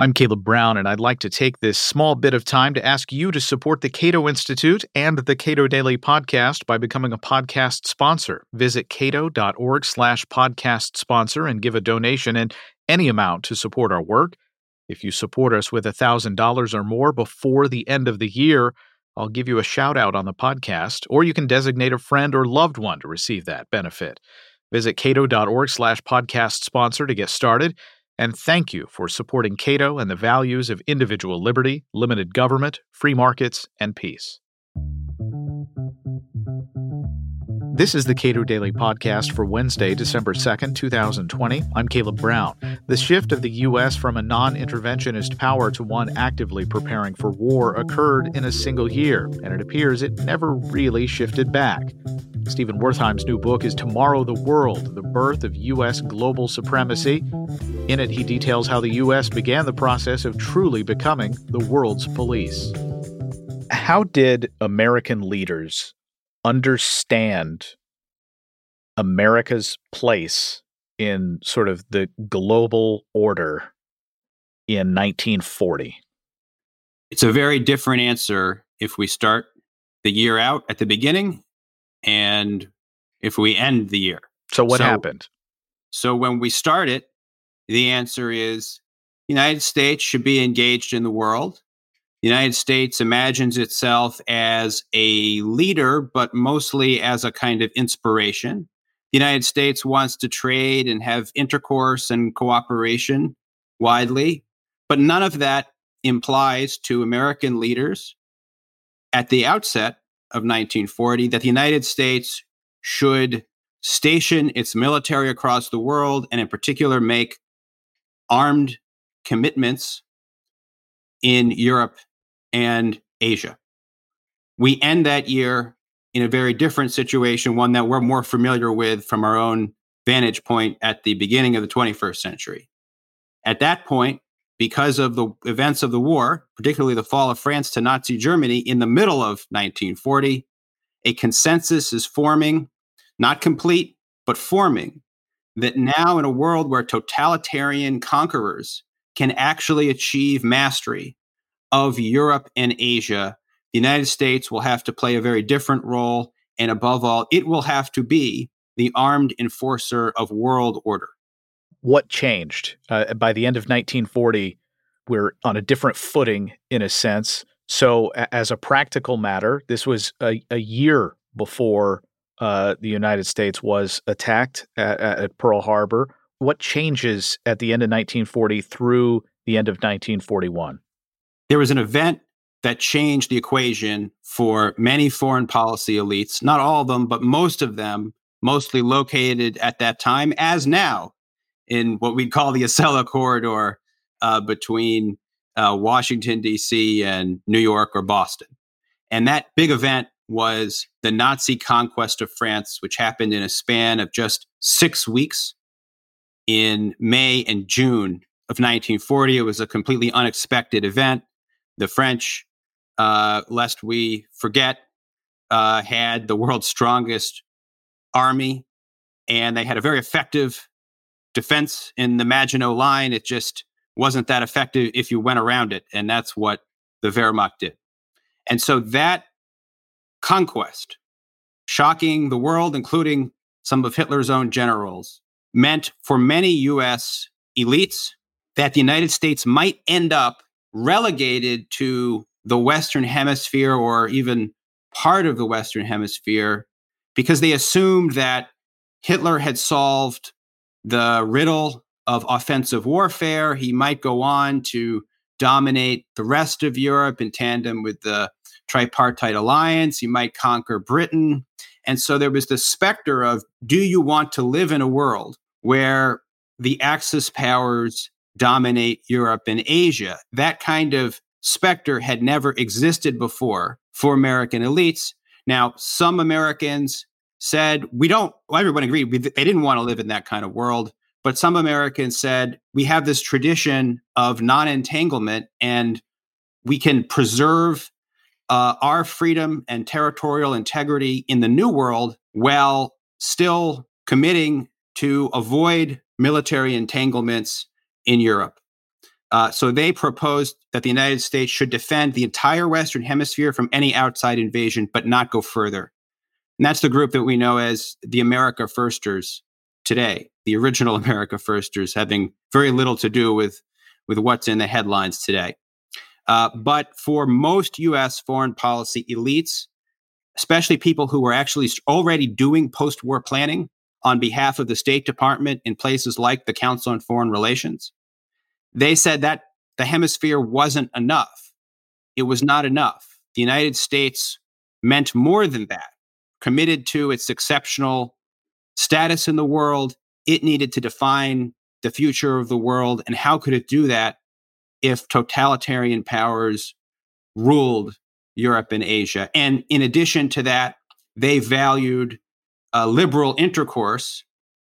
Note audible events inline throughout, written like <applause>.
I'm Caleb Brown, and I'd like to take this small bit of time to ask you to support the Cato Institute and the Cato Daily Podcast by becoming a podcast sponsor. Visit cato.org slash podcast sponsor and give a donation in any amount to support our work. If you support us with $1,000 or more before the end of the year, I'll give you a shout out on the podcast, or you can designate a friend or loved one to receive that benefit. Visit cato.org slash podcast sponsor to get started. And thank you for supporting Cato and the values of individual liberty, limited government, free markets, and peace. This is the Cato Daily Podcast for Wednesday, December 2nd, 2020. I'm Caleb Brown. The shift of the U.S. from a non interventionist power to one actively preparing for war occurred in a single year, and it appears it never really shifted back. Stephen Wertheim's new book is Tomorrow the World The Birth of U.S. Global Supremacy. In it, he details how the U.S. began the process of truly becoming the world's police. How did American leaders understand America's place in sort of the global order in 1940? It's a very different answer if we start the year out at the beginning and if we end the year. So what so, happened? So when we start it, the answer is the United States should be engaged in the world. The United States imagines itself as a leader, but mostly as a kind of inspiration. The United States wants to trade and have intercourse and cooperation widely, but none of that implies to American leaders at the outset of 1940 that the United States should station its military across the world and, in particular, make armed commitments in Europe and Asia. We end that year in a very different situation, one that we're more familiar with from our own vantage point at the beginning of the 21st century. At that point, because of the events of the war, particularly the fall of France to Nazi Germany in the middle of 1940, a consensus is forming, not complete, but forming, that now in a world where totalitarian conquerors can actually achieve mastery of Europe and Asia, the United States will have to play a very different role. And above all, it will have to be the armed enforcer of world order. What changed? Uh, by the end of 1940 we're on a different footing in a sense. So a- as a practical matter this was a, a year before uh, the united states was attacked at, at, pearl harbor. What changes at the end of 1940 through the end of 1941 there was an event that changed the equation for many foreign policy elites not all of them but most of them mostly located at that time as now in what we'd call the Acela corridor uh, between uh, Washington, D.C. and New York or Boston. And that big event was the Nazi conquest of France, which happened in a span of just six weeks in May and June of 1940. It was a completely unexpected event. The French, uh, lest we forget, uh, had the world's strongest army, and they had a very effective defense in the Maginot Line. It just wasn't that effective if you went around it. And that's what the Wehrmacht did. And so that conquest, shocking the world, including some of Hitler's own generals, meant for many US elites that the United States might end up relegated to the Western Hemisphere or even part of the Western Hemisphere because they assumed that Hitler had solved the riddle of offensive warfare. He might go on to dominate the rest of Europe in tandem with the tripartite alliance. He might conquer Britain. And so there was the specter of do you want to live in a world where the Axis powers dominate Europe and Asia? That kind of specter had never existed before for American elites. Now, some Americans said, we don't, well, everyone agreed, they didn't want to live in that kind of world. But some Americans said, we have this tradition of non entanglement and we can preserve uh, our freedom and territorial integrity in the new world while still committing to avoid military entanglements in Europe. Uh, so they proposed that the United States should defend the entire Western Hemisphere from any outside invasion, but not go further. And that's the group that we know as the America Firsters today, the original <laughs> America Firsters, having very little to do with, with what's in the headlines today. Uh, but for most US foreign policy elites, especially people who were actually already doing post war planning on behalf of the State Department in places like the Council on Foreign Relations, they said that the hemisphere wasn't enough. It was not enough. The United States meant more than that committed to its exceptional status in the world. It needed to define the future of the world. And how could it do that if totalitarian powers ruled Europe and Asia? And in addition to that, they valued a liberal intercourse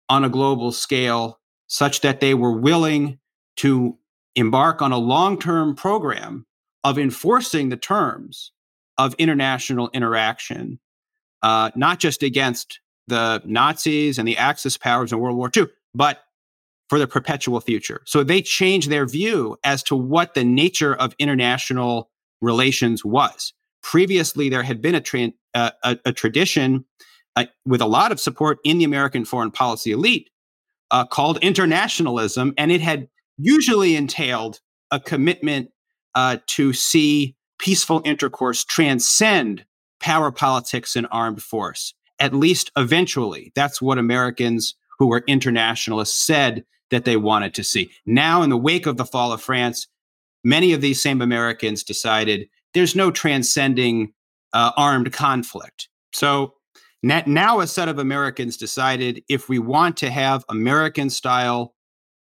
on a global scale such that they were willing to embark on a long term program of enforcing the terms of international interaction uh, not just against the Nazis and the Axis powers in World War II, but for the perpetual future. So they changed their view as to what the nature of international relations was. Previously, there had been a, tra- uh, a, a, tradition uh, with a lot of support in the American foreign policy elite uh, called internationalism, and it had usually entailed a commitment uh, to see peaceful intercourse transcend power politics and armed force. At least eventually, that's what Americans who were internationalists said that they wanted to see. Now, in the wake of the fall of France, many of these same Americans decided there's no transcending uh, armed conflict. So now a set of Americans decided if we want to have American style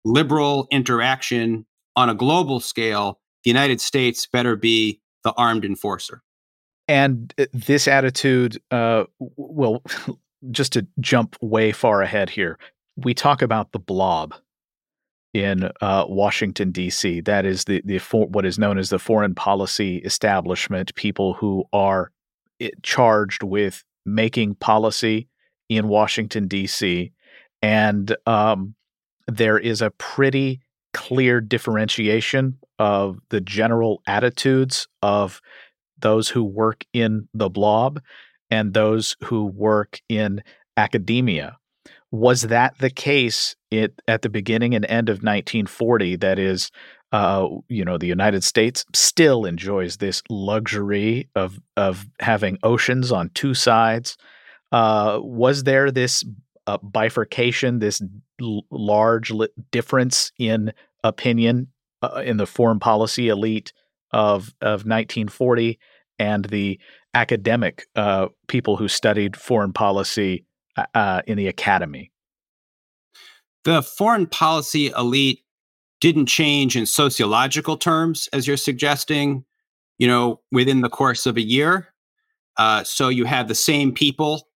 liberal interaction on a global scale, the United States better be the armed enforcer. And uh, this attitude, uh, well, <laughs> just to jump way far ahead here, we talk about the blob in uh, Washington D.C. That is the the for, what is known as the foreign policy establishment. People who are eh, charged with making policy in Washington D.C. And um, there is a pretty clear differentiation of the general attitudes of those who work in the blob and those who work in academia. Was that the case it, at the beginning and end of 1940? That is, uh, you know, the United States still enjoys this luxury of of having oceans on two sides. Uh, was there this uh, bifurcation, this l- large li- difference in opinion uh, in the foreign policy elite of of 1940 and the academic uh, people who studied foreign policy uh, uh, in the academy? The foreign policy elite didn't change in sociological terms, as you're suggesting, you know, within the course of a year. Uh, so you have the same people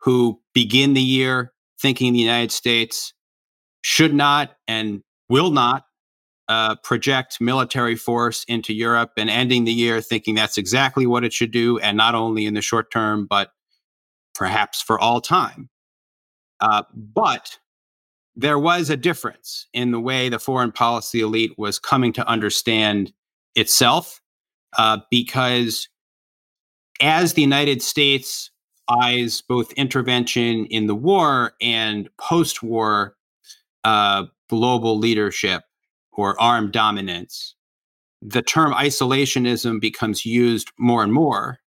who begin the year thinking the United States should not and will not uh, project military force into Europe and ending the year thinking that's exactly what it should do, and not only in the short term, but perhaps for all time. Uh, but there was a difference in the way the foreign policy elite was coming to understand itself, uh, because as the United States eyes both intervention in the war and post war uh, global leadership, or armed dominance, the term isolationism becomes used more and more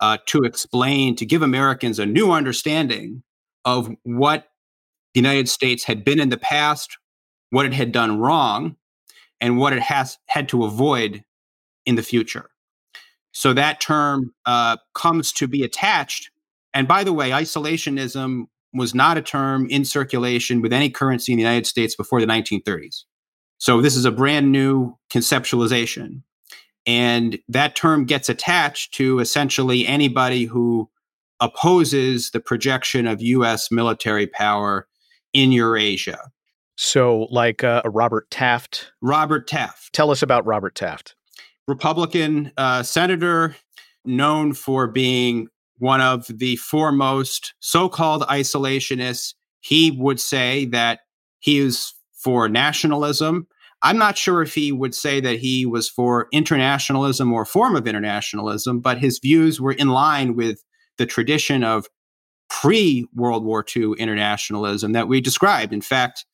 uh, to explain, to give Americans a new understanding of what the United States had been in the past, what it had done wrong, and what it has had to avoid in the future. So that term uh, comes to be attached. And by the way, isolationism was not a term in circulation with any currency in the United States before the 1930s. So this is a brand new conceptualization. And that term gets attached to essentially anybody who opposes the projection of US military power in Eurasia. So, like uh, Robert Taft? Robert Taft. Tell us about Robert Taft. Republican uh, senator known for being one of the foremost so called isolationists. He would say that he is for nationalism. I'm not sure if he would say that he was for internationalism or form of internationalism, but his views were in line with the tradition of pre World War II internationalism that we described. In fact,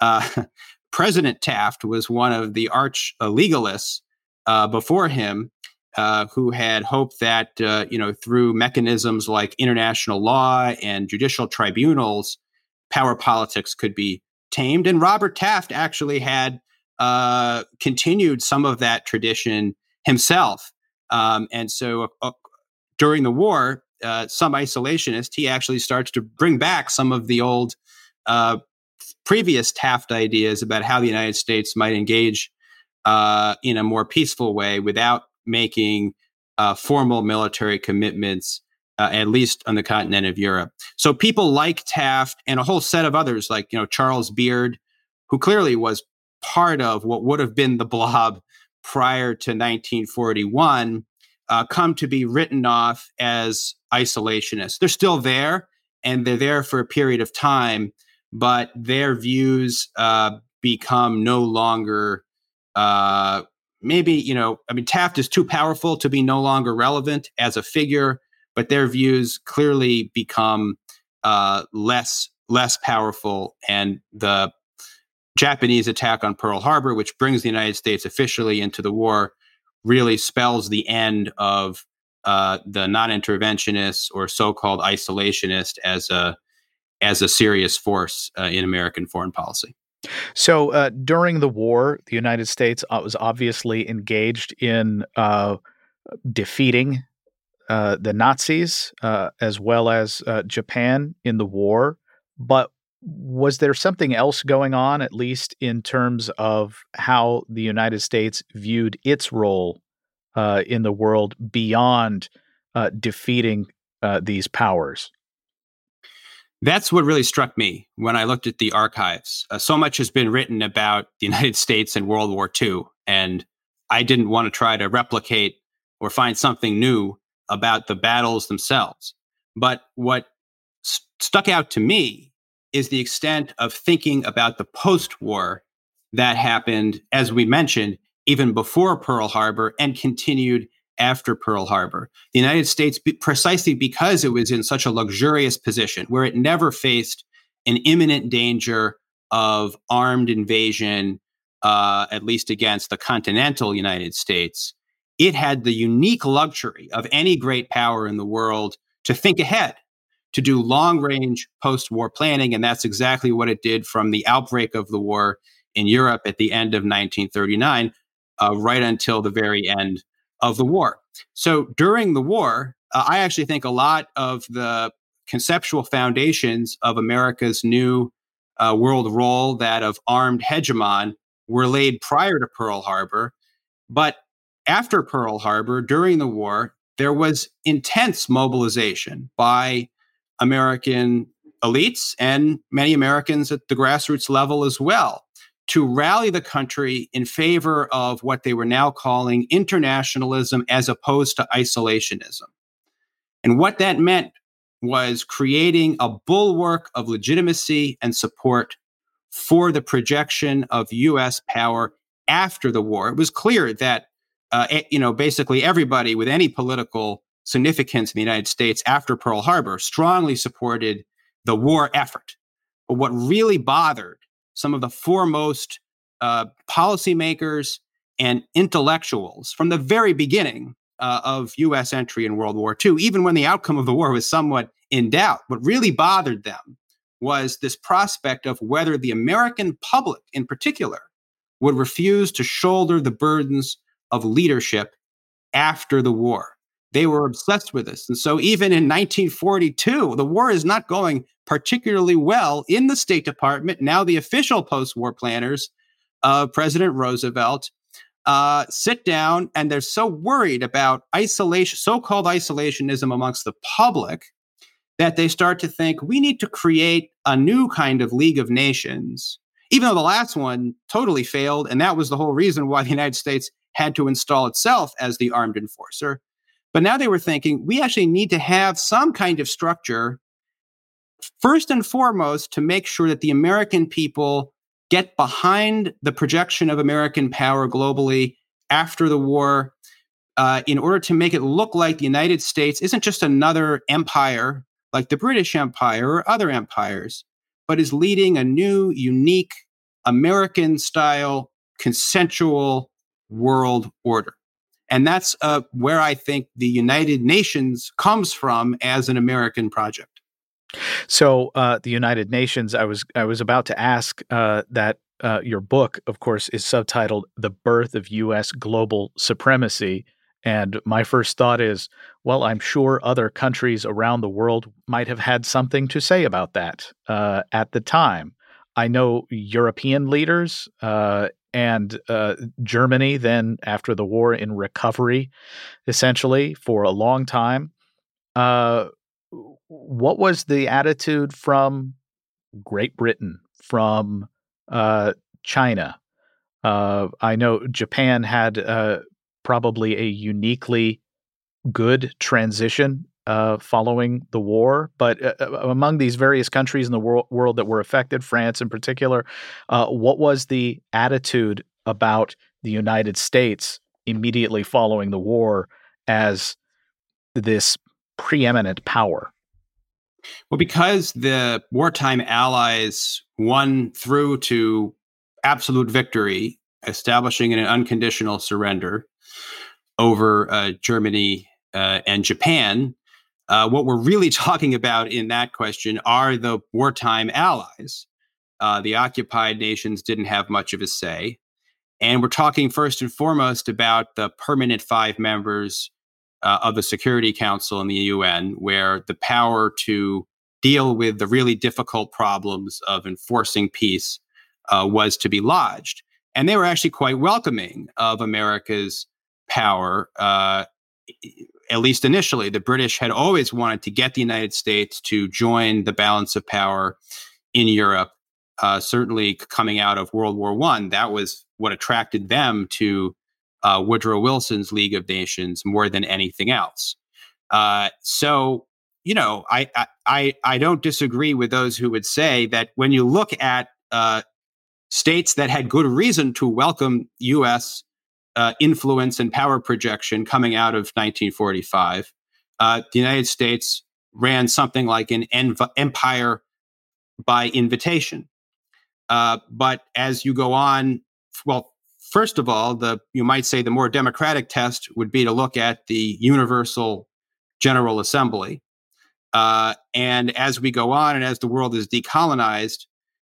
uh, <laughs> President Taft was one of the arch legalists uh, before him uh, who had hoped that uh, you know through mechanisms like international law and judicial tribunals, power politics could be tamed. And Robert Taft actually had uh, continued some of that tradition himself. Um, and so uh, during the war, uh, some isolationist, he actually starts to bring back some of the old previous Taft ideas about how the United States might engage in a more peaceful way without making uh, formal military commitments, uh, at least on the continent of Europe. So people like Taft and a whole set of others, like you know Charles Beard, who clearly was part of what would have been the blob prior to 1941, uh, come to be written off as isolationists. They're still there, and they're there for a period of time, but their views uh, become no longer uh, maybe you know i mean taft is too powerful to be no longer relevant as a figure but their views clearly become uh, less less powerful. And the japanese attack on pearl harbor which brings the united states officially into the war really spells the end of uh, the non-interventionists or so-called isolationist as a as a serious force uh, in american foreign policy so uh, during the war, the United States uh, was obviously engaged in uh, defeating uh, the Nazis uh, as well as uh, Japan in the war. But was there something else going on, at least in terms of how the United States viewed its role in the world beyond defeating these powers? That's what really struck me when I looked at the archives. Uh, so much has been written about the <laughs> United States and World War II, and I didn't want to try to replicate or find something new about the battles themselves. But what st- stuck out to me is the extent of thinking about the post war that happened, as we mentioned, even before Pearl Harbor and continued after Pearl Harbor. The United States, precisely because it was in such a luxurious position where it never faced an imminent danger of armed invasion, uh, at least against the continental United States, it had the unique luxury of any great power in the world to think ahead, to do long range post war planning. And that's exactly what it did from the outbreak of the war in Europe at the end of 1939, uh, right until the very end of the war. So during the war, uh, I actually think a lot of the conceptual foundations of America's new uh, world role, that of armed hegemon, were laid prior to Pearl Harbor. But after Pearl Harbor, during the war, there was intense mobilization by American elites and many Americans at the grassroots level as well to rally the country in favor of what they were now calling internationalism as opposed to isolationism. And what that meant was creating a bulwark of legitimacy and support for the projection of US power after the war. It was clear that, uh, you know, basically everybody with any political significance in the United States after Pearl Harbor strongly supported the war effort. But what really bothered some of the foremost uh, policymakers and intellectuals from the very beginning uh, of U.S. entry in World War II, even when the outcome of the war was somewhat in doubt. What really bothered them was this prospect of whether the American public, in particular, would refuse to shoulder the burdens of leadership after the war. They were obsessed with this. And so, even in 1942, the war is not going particularly well in the State Department. Now, the official post war planners of President Roosevelt uh, sit down and they're so worried about isolation, so called isolationism amongst the public, that they start to think we need to create a new kind of League of Nations, even though the last one totally failed. And that was the whole reason why the United States had to install itself as the armed enforcer. But now they were thinking we actually need to have some kind of structure, first and foremost, to make sure that the American people get behind the projection of American power globally after the war uh, in order to make it look like the United States isn't just another empire like the British Empire or other empires, but is leading a new, unique, American style, consensual world order. And that's uh, where I think the United Nations comes from as an American project. So uh, the United Nations, I was I was about to ask uh, that uh, your book, of course, is subtitled "The Birth of U.S. Global Supremacy," and my first thought is, well, I'm sure other countries around the world might have had something to say about that uh, at the time. I know European leaders uh, and uh, Germany, then after the war, in recovery, essentially for a long time. Uh, what was the attitude from Great Britain, from uh, China? Uh, I know Japan had uh, probably a uniquely good transition uh, following the war. But uh, uh, among these various countries in the wor- world that were affected, France in particular, uh, what was the attitude about the United States immediately following the war as this preeminent power? Well, because the wartime allies won through to absolute victory, establishing an unconditional surrender over uh, Germany uh, and Japan, uh, what we're really <laughs> talking about in that question are the wartime allies. Uh, the occupied nations didn't have much of a say. And we're talking first and foremost about the permanent five members uh, of the Security Council in the UN, where the power to deal with the really difficult problems of enforcing peace uh, was to be lodged. And they were actually quite welcoming of America's power, uh, at least initially. The British had always wanted to get the United States to join the balance of power in Europe. Uh, certainly, coming out of World War One, that was what attracted them to uh, Woodrow Wilson's League of Nations more than anything else. Uh, so, you know, I, I I don't disagree with those who would say that when you look at uh, states that had good reason to welcome U.S. Uh, influence and power projection coming out of 1945, uh, the United States ran something like an env- empire by invitation. Uh, but as you go on, well, First of all, the you might say the more democratic test would be to look at the Universal General Assembly. Uh, and as we go on, and as the world is decolonized,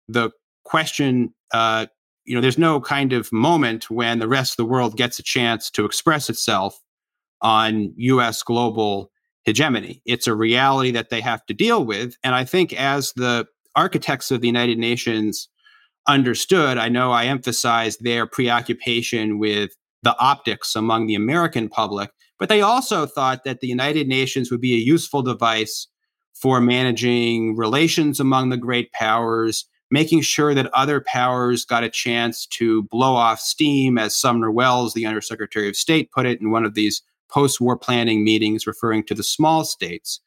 the question, uh, you know, there's no kind of moment when the rest of the world gets a chance to express itself on U.S. global hegemony. It's a reality that they have to deal with. And I think as the architects of the United Nations understood. I know I emphasized their preoccupation with the optics among the American public, but they also thought that the United Nations would be a useful device for managing relations among the great powers, making sure that other powers got a chance to blow off steam, as Sumner Welles, the Undersecretary of State, put it in one of these post war planning meetings referring to the small states.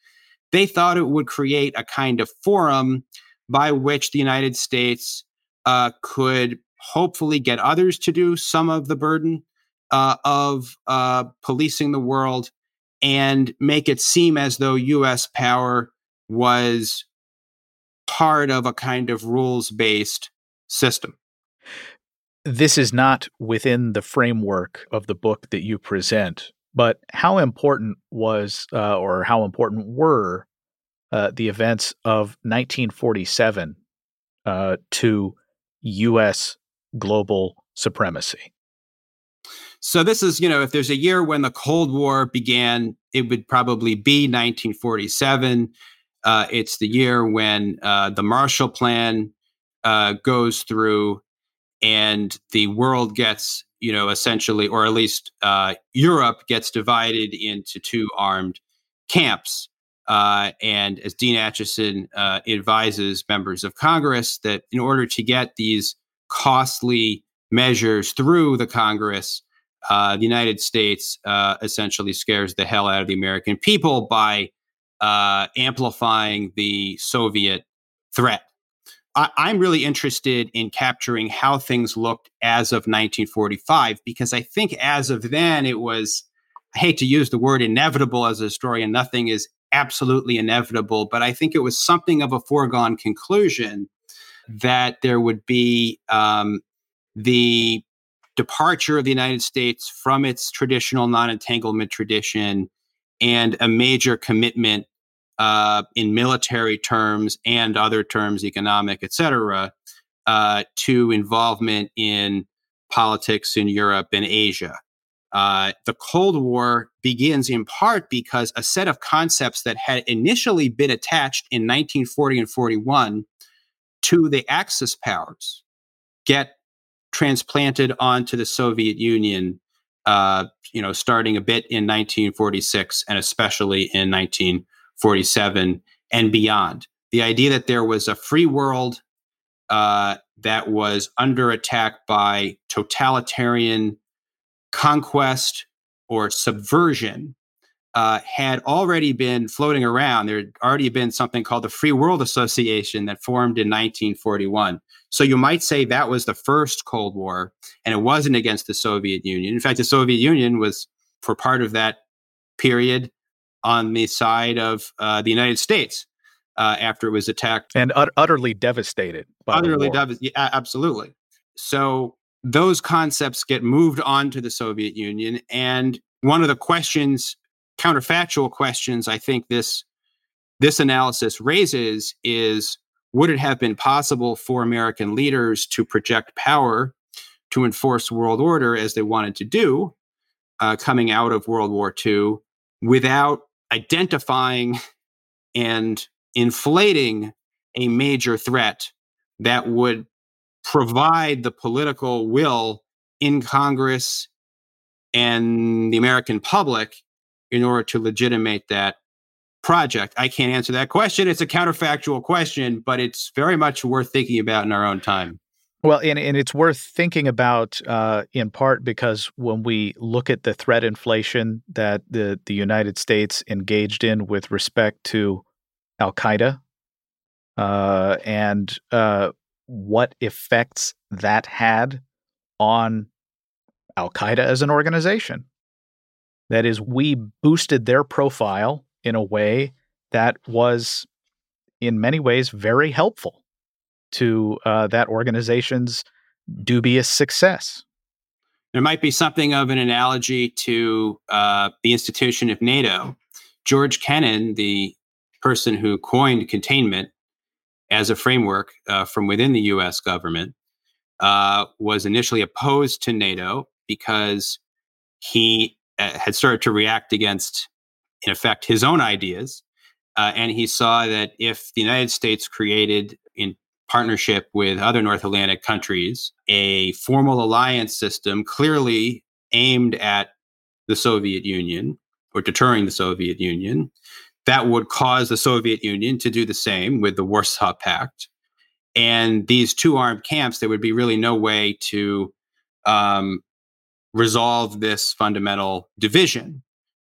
They thought it would create a kind of forum by which the United States uh, could hopefully get others to do some of the burden uh, of uh, policing the world and make it seem as though US power was part of a kind of rules based system. This is not within the framework of the book that you present, but how important was uh, or how important were uh, the events of 1947 uh, to U.S. global supremacy? So this is, you know, if there's a year when the Cold War began, it would probably be 1947. Uh, it's the year when uh, the Marshall Plan uh, goes through, and the world gets, you know, essentially, or at least uh, Europe gets divided into two armed camps. Uh, and as Dean Acheson uh, advises members of Congress, that in order to get these costly measures through the Congress, the United States essentially scares the hell out of the American people by uh, amplifying the Soviet threat. I, I'm really interested in capturing how things looked as of 1945 because I think as of then it was. I hate to use the word inevitable as a historian. Nothing is absolutely inevitable, but I think it was something of a foregone conclusion that there would be um, the departure of the United States from its traditional non entanglement tradition and a major commitment uh, in military terms and other terms, economic, et cetera, uh, to involvement in politics in Europe and Asia. Uh, the Cold War begins in part because a set of concepts that had initially been attached in 1940 and 41 to the Axis powers get transplanted onto the Soviet Union, uh, you know, starting a bit in 1946 and especially in 1947 and beyond. The idea that there was a free world uh, that was under attack by totalitarian conquest or subversion uh, had already been floating around. There had already been something called the Free World Association that formed in 1941. So you might say that was the first Cold War, and it wasn't against the Soviet Union. In fact, the Soviet Union was, for part of that period, on the side of uh, the United States uh, after it was attacked and ut- utterly devastated. utterly devastated. Yeah, absolutely. So those concepts get moved on to the Soviet Union, and one of the questions, counterfactual questions, I think this this analysis raises is would it have been possible for American leaders to project power to enforce world order as they wanted to do uh, coming out of World War II without identifying and inflating a major threat that would provide the political will in Congress and the American public in order to legitimate that project? I can't answer that question. It's a counterfactual question, but it's very much worth thinking about in our own time. Well, and, and it's worth thinking about uh, in part because when we look at the threat inflation that the, the United States engaged in with respect to Al Qaeda uh, and uh, what effects that had on Al Qaeda as an organization. That is, we boosted their profile in a way that was, in many ways, very helpful to uh, that organization's dubious success. There might be something of an analogy to uh, the institution of NATO. George Kennan, the person who coined containment as a framework uh, from within the US government, uh, was initially opposed to NATO because he had started to react against in effect, his own ideas. Uh, and he saw that if the United States created, in partnership with other North Atlantic countries, a formal alliance system clearly aimed at the Soviet Union or deterring the Soviet Union, that would cause the Soviet Union to do the same with the Warsaw Pact. And these two armed camps, there would be really no way to um, resolve this fundamental division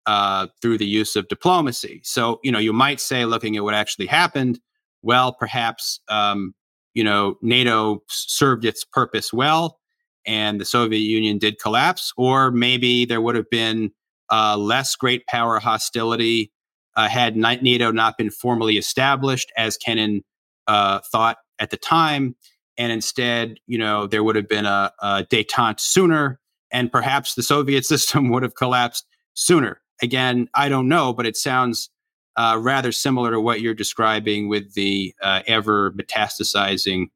uh, through the use of diplomacy. So, you know, you might say, looking at what actually happened, well, perhaps, um, you know, NATO served its purpose well and the Soviet Union did collapse, or maybe there would have been uh, less great power hostility uh, had NATO not been formally established, as Kennan uh, thought at the time. And instead, you know, there would have been a, a detente sooner, and perhaps the Soviet <laughs> system would have collapsed sooner again, I don't know, but it sounds uh, rather similar to what you're describing with the uh, ever metastasizing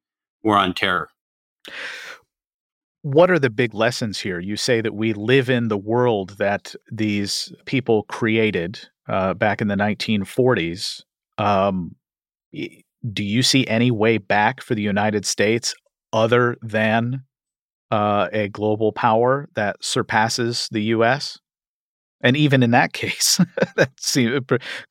war on terror. What are the big lessons here? You say that we live in the world that these people created uh, back in the 1940s. Um, do you see any way back for the United States other than uh, a global power that surpasses the U.S.? And even in that <laughs> case, that seems,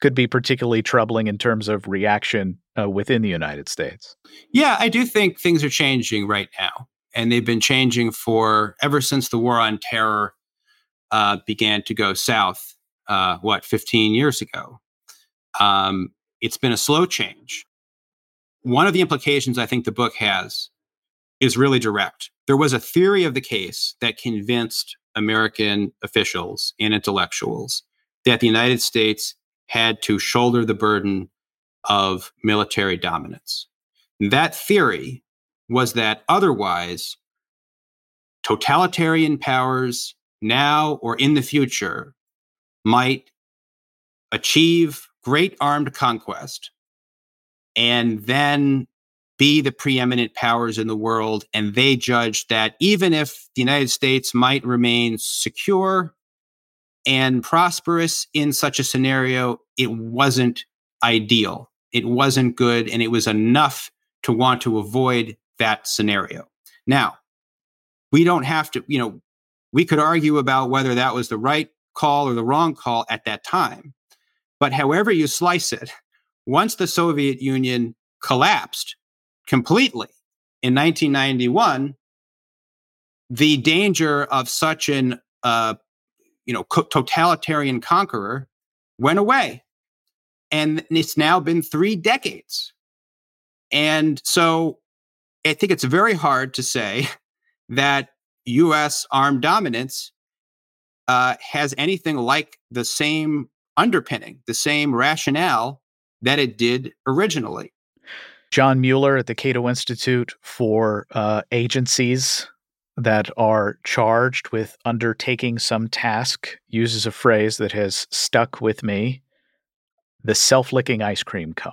could be particularly troubling in terms of reaction uh, within the United States. Yeah, I do think things are changing right now. And they've been changing for ever since the war on terror uh, began to go south, uh, what, 15 years ago. Um, it's been a slow change. one of the implications I think the book has is really direct. There was a theory of the case that convinced American officials and intellectuals that the United States had to shoulder the burden of military dominance. That theory was that otherwise, totalitarian powers now or in the future might achieve great armed conquest and then be the preeminent powers in the world. And they judged that even if the United States might remain secure and prosperous in such a scenario, it wasn't ideal. It wasn't good. And it was enough to want to avoid that scenario. Now, we don't have to, you know, we could argue about whether that was the right call or the wrong call at that time. But however you slice it, once the Soviet Union collapsed completely in 1991, the danger of such an uh, you know totalitarian conqueror went away, and it's now been three decades. And so, I think it's very hard to say <laughs> that U.S. armed dominance uh, has anything like the same underpinning, the same rationale that it did originally. John Mueller at the Cato Institute for uh, agencies that are charged with undertaking some task uses a phrase that has stuck with me the self licking ice cream cone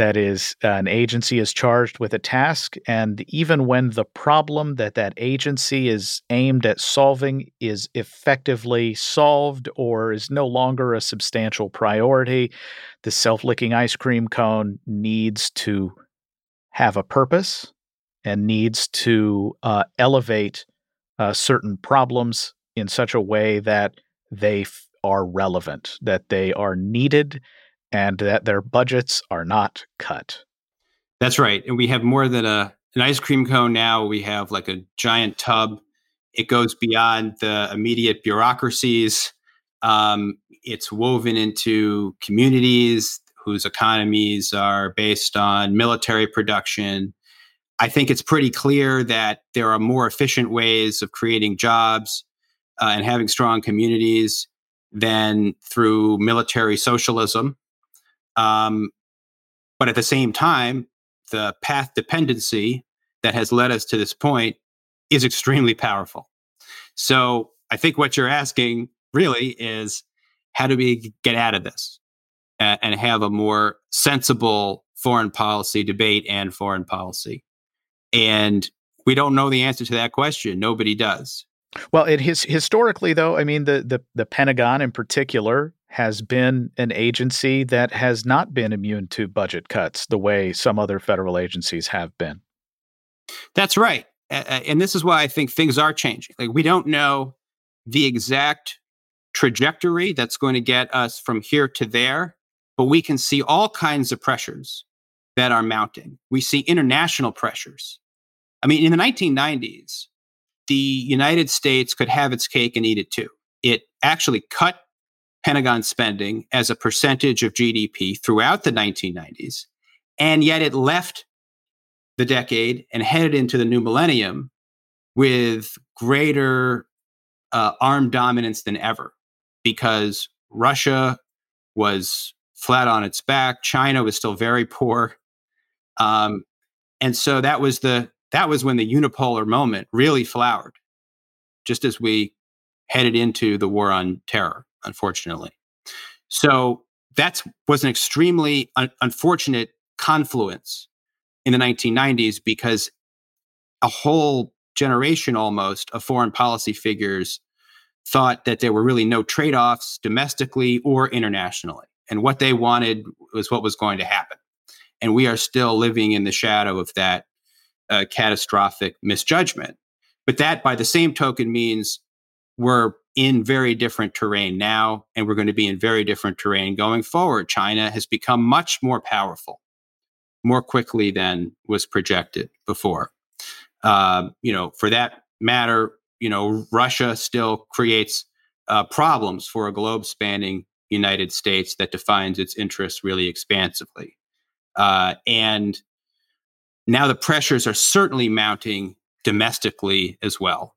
that is an agency is charged with a task and even when the problem that that agency is aimed at solving is effectively solved or is no longer a substantial priority the self-licking ice cream cone needs to have a purpose and needs to uh, elevate uh, certain problems in such a way that they f- are relevant that they are needed and that their budgets are not cut. That's right. And we have more than a an ice cream cone now. We have like a giant tub. It goes beyond the immediate bureaucracies. Um, it's woven into communities whose economies are based on military production. I think it's pretty clear that there are more efficient ways of creating jobs uh, and having strong communities than through military socialism. Um, but at the same time, the path dependency that has led us to this point is extremely powerful. So I think what you're asking really is how do we get out of this and, and have a more sensible foreign policy debate and foreign policy? And we don't know the answer to that question. Nobody does. Well, it is historically though. I mean, the the the Pentagon in particular has been an agency that has not been immune to budget cuts the way some other federal agencies have been. That's right. And this is why I think things are changing. Like, we don't know the exact trajectory that's going to get us from here to there, but we can see all kinds of pressures that are mounting. We see international pressures. I mean, in the 1990s, the United States could have its cake and eat it too. It actually cut Pentagon spending as a percentage of GDP throughout the 1990s. And yet it left the decade and headed into the new millennium with greater uh, armed dominance than ever because Russia was flat on its back. China was still very poor. Um, and so that was the that was when the unipolar moment really flowered, just as we headed into the war on terror unfortunately. So that was an extremely un- unfortunate confluence in the 1990s because a whole generation almost of foreign policy figures thought that there were really no trade offs domestically or internationally. And what they wanted was what was going to happen. And we are still living in the shadow of that uh, catastrophic misjudgment. But that, by the same token, means we're in very different terrain now, and we're going to be in very different terrain going forward. China has become much more powerful more quickly than was projected before. Uh, you know, for that matter, you know, Russia still creates uh, problems for a globe spanning United States that defines its interests really expansively. Uh, and now the pressures are certainly mounting domestically as well.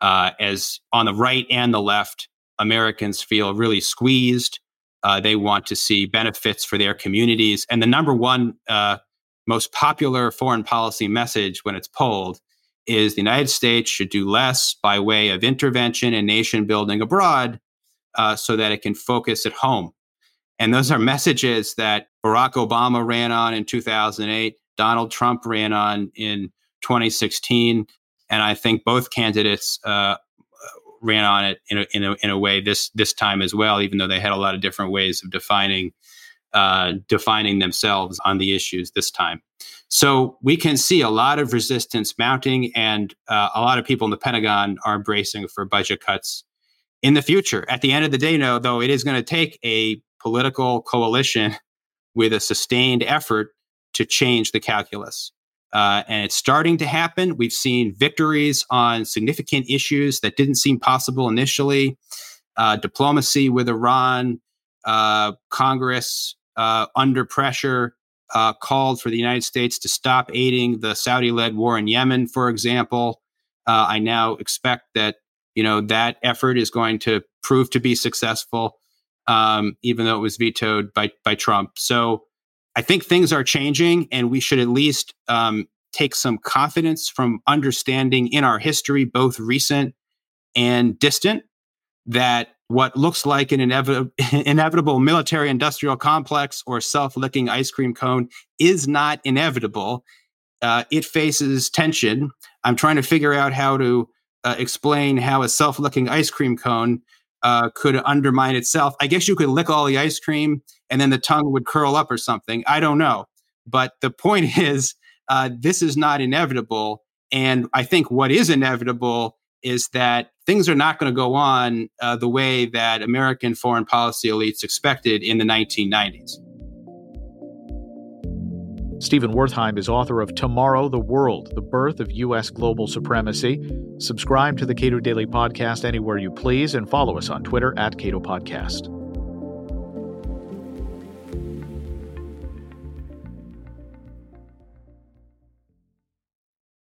Uh, as on the right and the left, Americans feel really squeezed. Uh, they want to see benefits for their communities. And the number one uh, most popular foreign policy message when it's polled is the United States should do less by way of intervention and nation building abroad uh, so that it can focus at home. And those are messages that Barack Obama ran on in 2008, Donald Trump ran on in 2016, and I think both candidates uh, ran on it in a, in a, in a way this this time as well, even though they had a lot of different ways of defining uh, defining themselves on the issues this time. So we can see a lot of resistance mounting, and uh, a lot of people in the Pentagon are bracing for budget cuts in the future. At the end of the day, no, though, it is going to take a political coalition with a sustained effort to change the calculus. Uh, and it's starting to happen. We've seen victories on significant issues that didn't seem possible initially. Uh, diplomacy with Iran, uh, Congress uh, under pressure uh, called for the United States to stop aiding the Saudi-led war in Yemen, for example. Uh, I now expect that you know that effort is going to prove to be successful, um, even though it was vetoed by by Trump. So I think things are changing, and we should at least um, take some confidence from understanding in our history, both recent and distant, that what looks like an <laughs> inevitable, military industrial complex or self licking ice cream cone is not inevitable. Uh, it faces tension. I'm trying to figure out how to uh, explain how a self licking ice cream cone uh, could undermine itself. I guess you could lick all the ice cream and then the tongue would curl up or something. I don't know. But the point <laughs> is, uh, this is not inevitable. And I think what is inevitable is that things are not going to go on uh, the way that American foreign policy elites expected in the 1990s. Stephen Wertheim is author of Tomorrow the World, The Birth of U.S. Global Supremacy. Subscribe to the Cato Daily Podcast anywhere you please and follow us on Twitter at Cato Podcast.